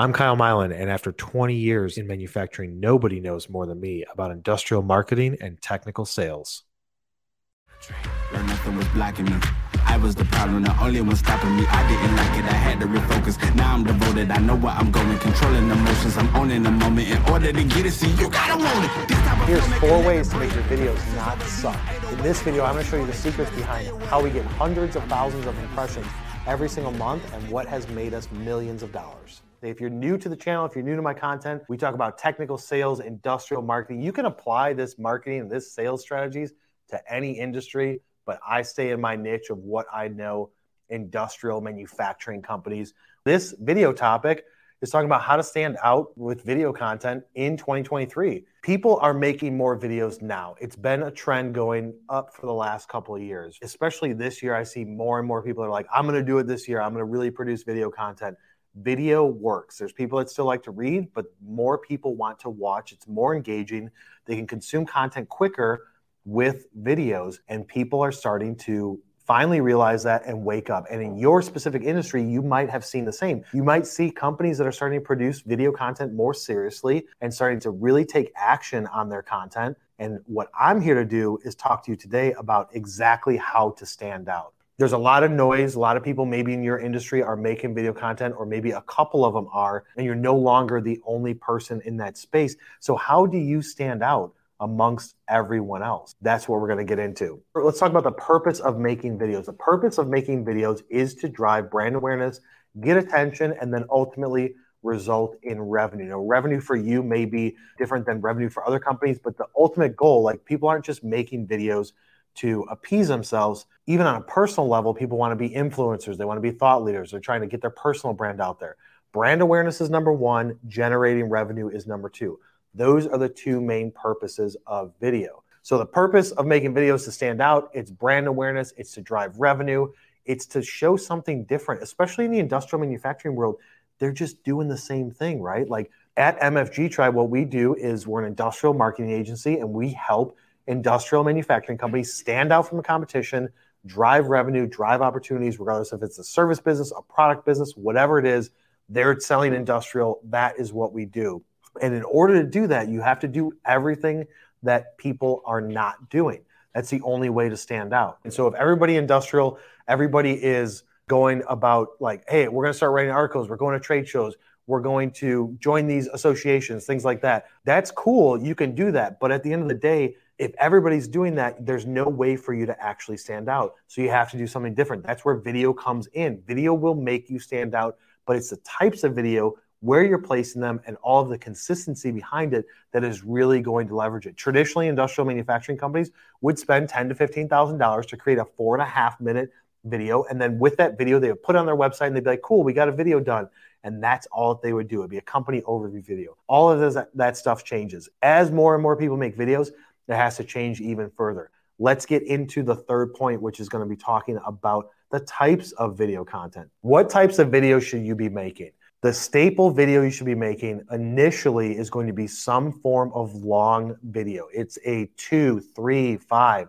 I'm Kyle Milan, and after 20 years in manufacturing, nobody knows more than me about industrial marketing and technical sales. Where nothing was blocking me. I was the problem, the only one stopping me. I didn't like it, I had to refocus. Now I'm devoted, I know where I'm going. Controlling emotions, I'm owning the moment. In order to get it, see, you gotta want it. This type of Here's four ways to make your videos not suck. In this video, I'm gonna show you the secrets behind how we get hundreds of thousands of impressions every single month and what has made us millions of dollars. If you're new to the channel, if you're new to my content, we talk about technical sales, industrial marketing. You can apply this marketing and this sales strategies to any industry, but I stay in my niche of what I know industrial manufacturing companies. This video topic is talking about how to stand out with video content in 2023. People are making more videos now. It's been a trend going up for the last couple of years. Especially this year, I see more and more people are like, I'm going to do it this year. I'm going to really produce video content. Video works. There's people that still like to read, but more people want to watch. It's more engaging. They can consume content quicker with videos, and people are starting to finally realize that and wake up. And in your specific industry, you might have seen the same. You might see companies that are starting to produce video content more seriously and starting to really take action on their content. And what I'm here to do is talk to you today about exactly how to stand out. There's a lot of noise. A lot of people, maybe in your industry, are making video content, or maybe a couple of them are, and you're no longer the only person in that space. So, how do you stand out? amongst everyone else. That's what we're going to get into. Let's talk about the purpose of making videos. The purpose of making videos is to drive brand awareness, get attention, and then ultimately result in revenue. Now, revenue for you may be different than revenue for other companies, but the ultimate goal, like people aren't just making videos to appease themselves. Even on a personal level, people want to be influencers, they want to be thought leaders, they're trying to get their personal brand out there. Brand awareness is number one, generating revenue is number two. Those are the two main purposes of video. So the purpose of making videos to stand out, it's brand awareness, it's to drive revenue, it's to show something different, especially in the industrial manufacturing world. They're just doing the same thing, right? Like at MFG Tribe, what we do is we're an industrial marketing agency and we help industrial manufacturing companies stand out from the competition, drive revenue, drive opportunities, regardless if it's a service business, a product business, whatever it is, they're selling industrial. That is what we do. And in order to do that, you have to do everything that people are not doing. That's the only way to stand out. And so if everybody industrial, everybody is going about like, hey, we're going to start writing articles, we're going to trade shows, we're going to join these associations, things like that. That's cool. You can do that. But at the end of the day, if everybody's doing that, there's no way for you to actually stand out. So you have to do something different. That's where video comes in. Video will make you stand out, but it's the types of video where you're placing them, and all of the consistency behind it that is really going to leverage it. Traditionally, industrial manufacturing companies would spend ten to fifteen thousand dollars to create a four and a half minute video, and then with that video, they would put it on their website and they'd be like, "Cool, we got a video done." And that's all that they would do. It'd be a company overview video. All of this, that stuff changes. As more and more people make videos, it has to change even further. Let's get into the third point, which is going to be talking about the types of video content. What types of video should you be making? the staple video you should be making initially is going to be some form of long video. It's a two, three, five,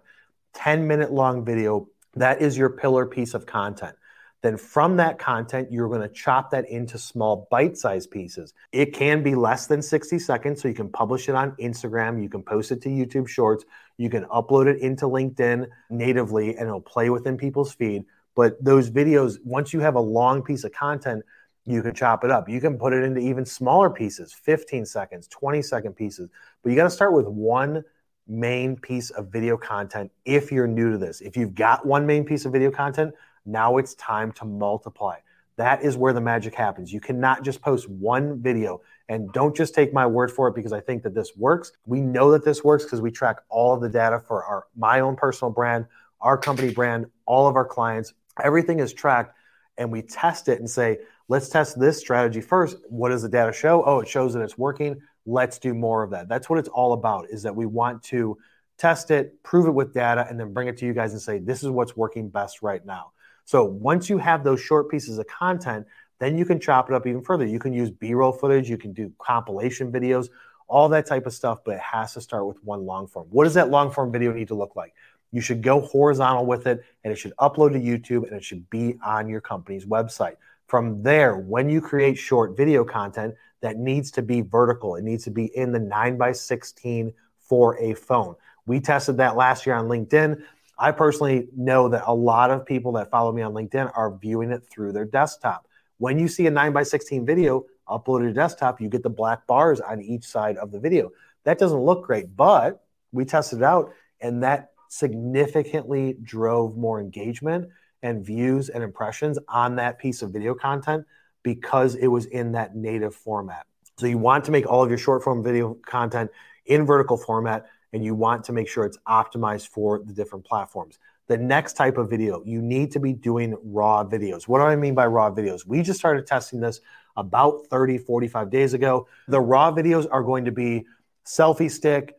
10 minute long video. That is your pillar piece of content. Then from that content, you're going to chop that into small bite sized pieces. It can be less than 60 seconds, so you can publish it on Instagram, you can post it to YouTube Shorts, you can upload it into LinkedIn natively, and it'll play within people's feed. But those videos, once you have a long piece of content, you can chop it up. You can put it into even smaller pieces, 15 seconds, 20 second pieces. But you got to start with one main piece of video content if you're new to this. If you've got one main piece of video content, now it's time to multiply. That is where the magic happens. You cannot just post one video and don't just take my word for it because I think that this works. We know that this works because we track all of the data for our my own personal brand, our company brand, all of our clients. Everything is tracked and we test it and say, let's test this strategy first. What does the data show? Oh, it shows that it's working. Let's do more of that. That's what it's all about is that we want to test it, prove it with data, and then bring it to you guys and say, this is what's working best right now. So once you have those short pieces of content, then you can chop it up even further. You can use B roll footage, you can do compilation videos, all that type of stuff, but it has to start with one long form. What does that long form video need to look like? You should go horizontal with it and it should upload to YouTube and it should be on your company's website. From there, when you create short video content that needs to be vertical, it needs to be in the 9 by 16 for a phone. We tested that last year on LinkedIn. I personally know that a lot of people that follow me on LinkedIn are viewing it through their desktop. When you see a 9 by 16 video uploaded to desktop, you get the black bars on each side of the video. That doesn't look great, but we tested it out and that significantly drove more engagement and views and impressions on that piece of video content because it was in that native format. So you want to make all of your short form video content in vertical format and you want to make sure it's optimized for the different platforms. The next type of video, you need to be doing raw videos. What do I mean by raw videos? We just started testing this about 30, 45 days ago. The raw videos are going to be selfie stick,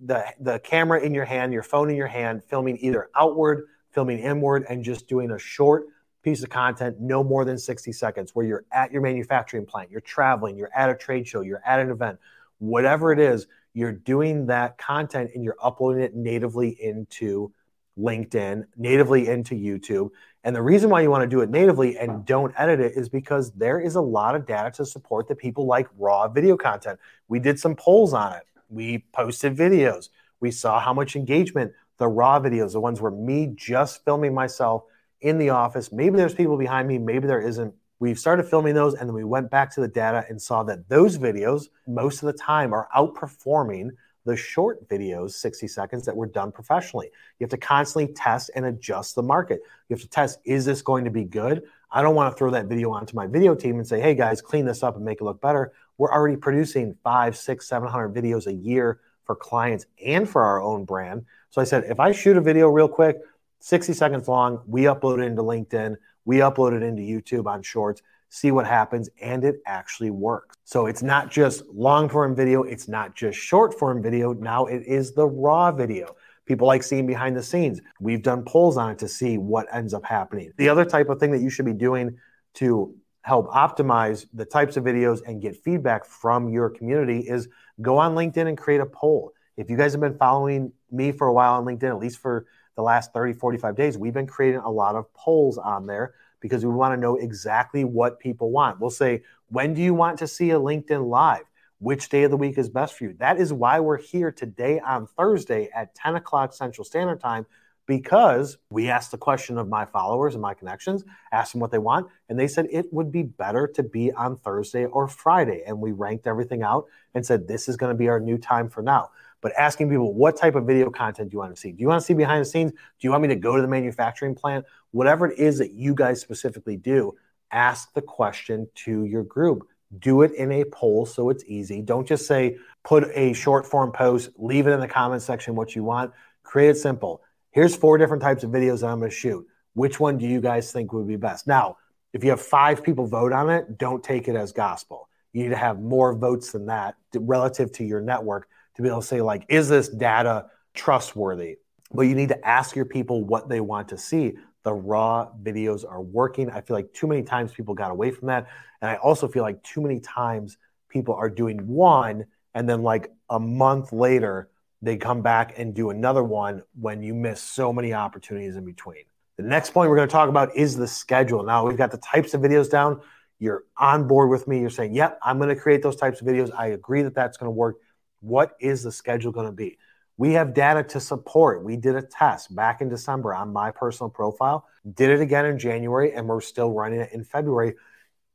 the, the camera in your hand, your phone in your hand, filming either outward, filming inward, and just doing a short piece of content, no more than 60 seconds, where you're at your manufacturing plant, you're traveling, you're at a trade show, you're at an event, whatever it is, you're doing that content and you're uploading it natively into LinkedIn, natively into YouTube. And the reason why you want to do it natively and don't edit it is because there is a lot of data to support that people like raw video content. We did some polls on it. We posted videos. We saw how much engagement the raw videos, the ones where me just filming myself in the office, maybe there's people behind me, maybe there isn't we started filming those and then we went back to the data and saw that those videos most of the time are outperforming the short videos 60 seconds that were done professionally. You have to constantly test and adjust the market. You have to test is this going to be good? I don't want to throw that video onto my video team and say hey guys clean this up and make it look better. We're already producing five six seven hundred videos a year for clients and for our own brand. So i said if i shoot a video real quick 60 seconds long we upload it into linkedin we upload it into YouTube on Shorts, see what happens, and it actually works. So it's not just long form video, it's not just short form video. Now it is the raw video. People like seeing behind the scenes. We've done polls on it to see what ends up happening. The other type of thing that you should be doing to help optimize the types of videos and get feedback from your community is go on LinkedIn and create a poll. If you guys have been following me for a while on LinkedIn, at least for the last 30, 45 days, we've been creating a lot of polls on there because we want to know exactly what people want. We'll say, when do you want to see a LinkedIn Live? Which day of the week is best for you? That is why we're here today on Thursday at 10 o'clock Central Standard Time because we asked the question of my followers and my connections, asked them what they want, and they said it would be better to be on Thursday or Friday. And we ranked everything out and said, this is going to be our new time for now but asking people what type of video content do you want to see? Do you want to see behind the scenes? Do you want me to go to the manufacturing plant? Whatever it is that you guys specifically do, ask the question to your group. Do it in a poll so it's easy. Don't just say, put a short form post, leave it in the comment section what you want. Create it simple. Here's four different types of videos that I'm going to shoot. Which one do you guys think would be best? Now, if you have five people vote on it, don't take it as gospel. You need to have more votes than that relative to your network to be able to say, like, is this data trustworthy? But you need to ask your people what they want to see. The raw videos are working. I feel like too many times people got away from that. And I also feel like too many times people are doing one and then like a month later, they come back and do another one when you miss so many opportunities in between. The next point we're going to talk about is the schedule. Now we've got the types of videos down. You're on board with me. You're saying, yep, I'm going to create those types of videos. I agree that that's going to work. What is the schedule going to be? We have data to support. We did a test back in December on my personal profile, did it again in January, and we're still running it in February.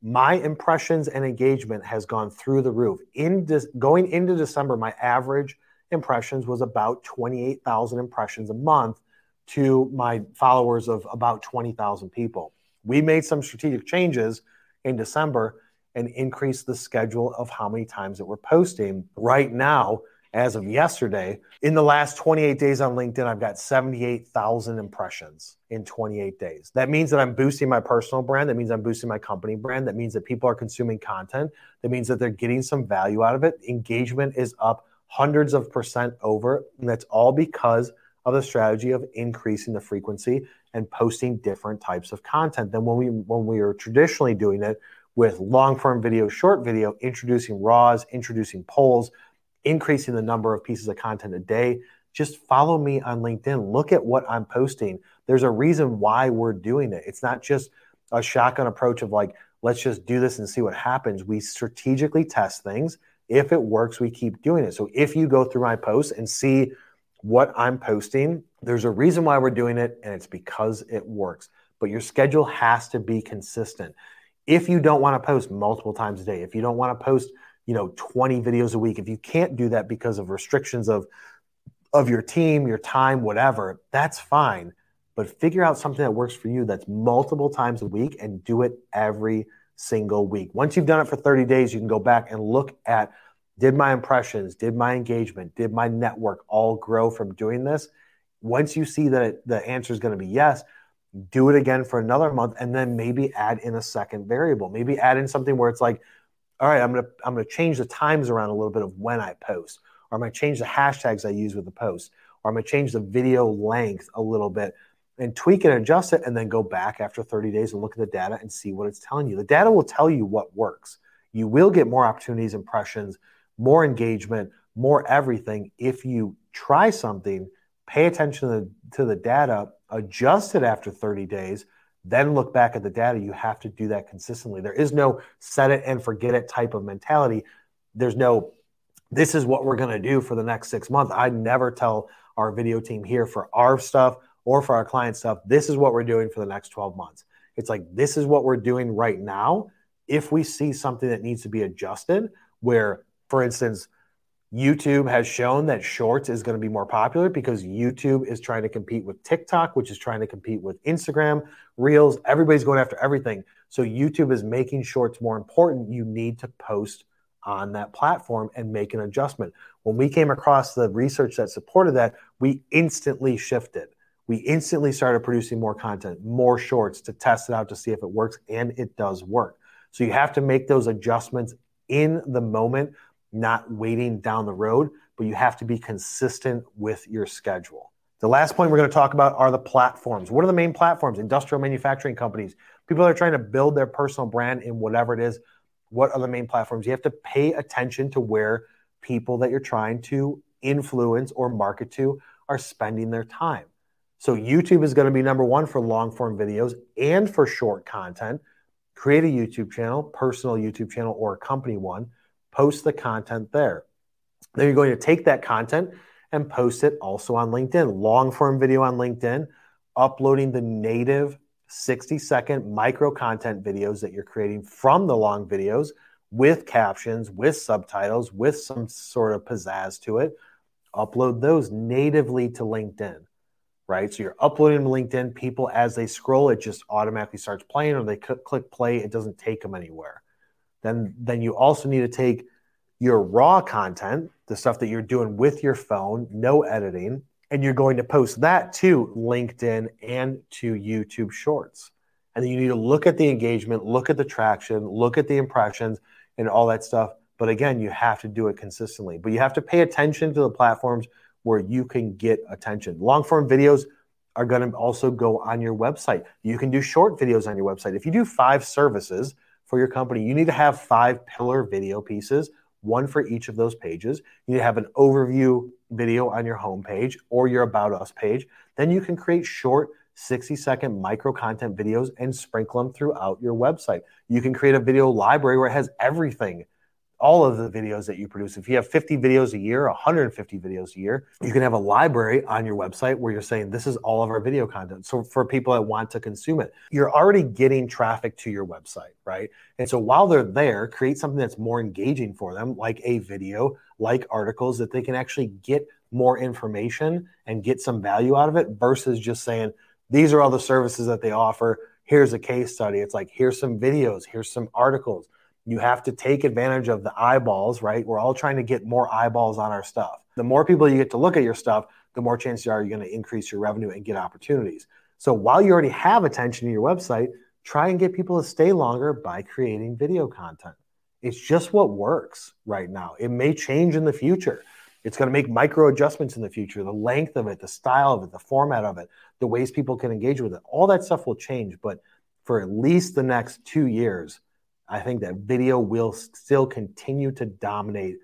My impressions and engagement has gone through the roof. In de- going into December, my average impressions was about 28,000 impressions a month to my followers of about 20,000 people. We made some strategic changes in December and increase the schedule of how many times that we're posting. Right now, as of yesterday, in the last 28 days on LinkedIn, I've got 78,000 impressions in 28 days. That means that I'm boosting my personal brand. That means I'm boosting my company brand. That means that people are consuming content. That means that they're getting some value out of it. Engagement is up hundreds of percent over. And that's all because of the strategy of increasing the frequency and posting different types of content than when we when we were traditionally doing it with long form video, short video, introducing RAWs, introducing polls, increasing the number of pieces of content a day. Just follow me on LinkedIn. Look at what I'm posting. There's a reason why we're doing it. It's not just a shotgun approach of like, let's just do this and see what happens. We strategically test things. If it works, we keep doing it. So if you go through my posts and see what I'm posting, there's a reason why we're doing it, and it's because it works. But your schedule has to be consistent. If you don't want to post multiple times a day, if you don't want to post, you know, 20 videos a week, if you can't do that because of restrictions of of your team, your time, whatever, that's fine. But figure out something that works for you that's multiple times a week and do it every single week. Once you've done it for 30 days, you can go back and look at did my impressions, did my engagement, did my network all grow from doing this? Once you see that the answer is going to be yes, do it again for another month and then maybe add in a second variable. Maybe add in something where it's like, all right, I'm to I'm to change the times around a little bit of when I post or I'm to change the hashtags I use with the post, or I'm to change the video length a little bit and tweak and adjust it, and then go back after 30 days and look at the data and see what it's telling you. The data will tell you what works. You will get more opportunities, impressions, more engagement, more everything if you try something, pay attention to the, to the data, adjust it after 30 days, then look back at the data. You have to do that consistently. There is no set it and forget it type of mentality. There's no this is what we're going to do for the next six months. I never tell our video team here for our stuff or for our client stuff, this is what we're doing for the next 12 months. It's like, this is what we're doing right now. If we see something that needs to be adjusted, where, for instance, YouTube has shown that shorts is going to be more popular because YouTube is trying to compete with TikTok, which is trying to compete with Instagram, Reels. Everybody's going after everything. So YouTube is making shorts more important. You need to post on that platform and make an adjustment. When we came across the research that supported that, we instantly shifted. We instantly started producing more content, more shorts to test it out to see if it works, and it does work. So you have to make those adjustments in the moment, not waiting down the road, but you have to be consistent with your schedule. The last point we're going to talk about are the platforms. What are the main platforms? Industrial manufacturing companies, people that are trying to build their personal brand in whatever it is what are the main platforms? You have to pay attention to where people that you're trying to influence or market to are spending their time. So YouTube is going to be number one for long form videos and for short content. Create a YouTube channel, personal YouTube channel, or a company one. Post the content there. Then you're going to take that content and post it also on LinkedIn. Long form video on LinkedIn, uploading the native 60 second micro content videos that you're creating from the long videos with captions, with subtitles, with some sort of pizzazz to it. Upload those natively to LinkedIn, right? So you're uploading to LinkedIn. People, as they scroll, it just automatically starts playing, or they click play. It doesn't take them anywhere. Then, then you also need to take your raw content, the stuff that you're doing with your phone, no editing, and you're going to post that to LinkedIn and to YouTube Shorts. And then you need to look at the engagement, look at the traction, look at the impressions, and all that stuff. But again, you have to do it consistently. But you have to pay attention to the platforms where you can get attention. Long form videos are going to also go on your website. You can do short videos on your website. If you do five services for your company, you need to have five pillar video pieces one for each of those pages. You need to have an overview video on your homepage or your About Us page. Then you can create short 60 second micro content videos and sprinkle them throughout your website. You can create a video library where it has everything all of the videos that you produce. If you have 50 videos a year, 150 videos a year, you can have a library on your website where you're saying, this is all of our video content. So for people that want to consume it, you're already getting traffic to your website, right? And so while they're there, create something that's more engaging for them, like a video, like articles that they can actually get more information and get some value out of it versus just saying, these are all the services that they offer. Here's a case study. It's like, here's some videos, here's some articles you have to take advantage of the eyeballs, right? We're all trying to get more eyeballs on our stuff. The more people you get to look at your stuff, the more chances are you're going to increase your revenue and get opportunities. So while you already have attention to your website, try and get people to stay longer by creating video content. It's just what works right now. It may change in the future. It's going to make micro adjustments in the future. The length of it, the style of it, the format of it, the ways people can engage with it, all that stuff will change. But for at least the next two years, I think that video will still continue to dominate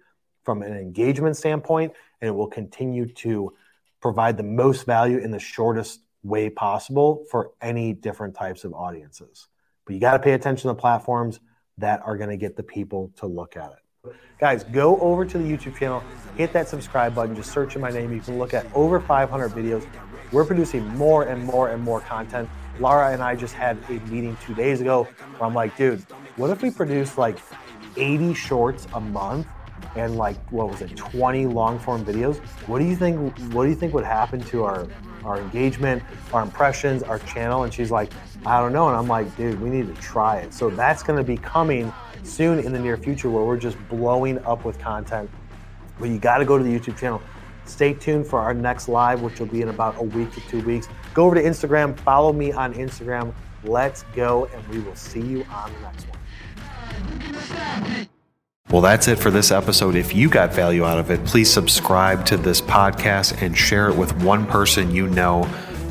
from an engagement standpoint, and it will continue to provide the most value in the shortest way possible for any different types of audiences. but you got to pay attention to the platforms that are going to get the people to look at it. Guys, go over to the YouTube channel, hit that subscribe button, just search in my name. You can look at over 500 videos. We're producing more and more and more content. Laura and I just had a meeting two days ago where I'm like, dude, what if we produce like 80 shorts a month and like what was it 20 long form videos? What do you think what do you think would happen to our our engagement our impressions our channel? And she's like i don't know. And i'm like dude we need to try it. So that's going to be coming soon in the near future where we're just blowing up with content. But you got to go to the youtube channel. Stay tuned for our next live which will be in about a week to two weeks. Go over to instagram. Follow me on instagram. Let's go and we will see you on the next one well, that's it for this episode. If you got value out of it, please subscribe to this podcast and share it with one person you know.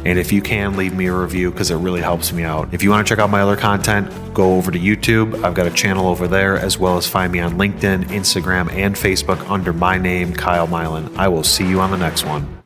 And if you can, leave me a review because it really helps me out. If you want to check out my other content, go over to YouTube. I've got a channel over there, as well as find me on LinkedIn, Instagram, and Facebook under my name, Kyle Milan. I will see you on the next one.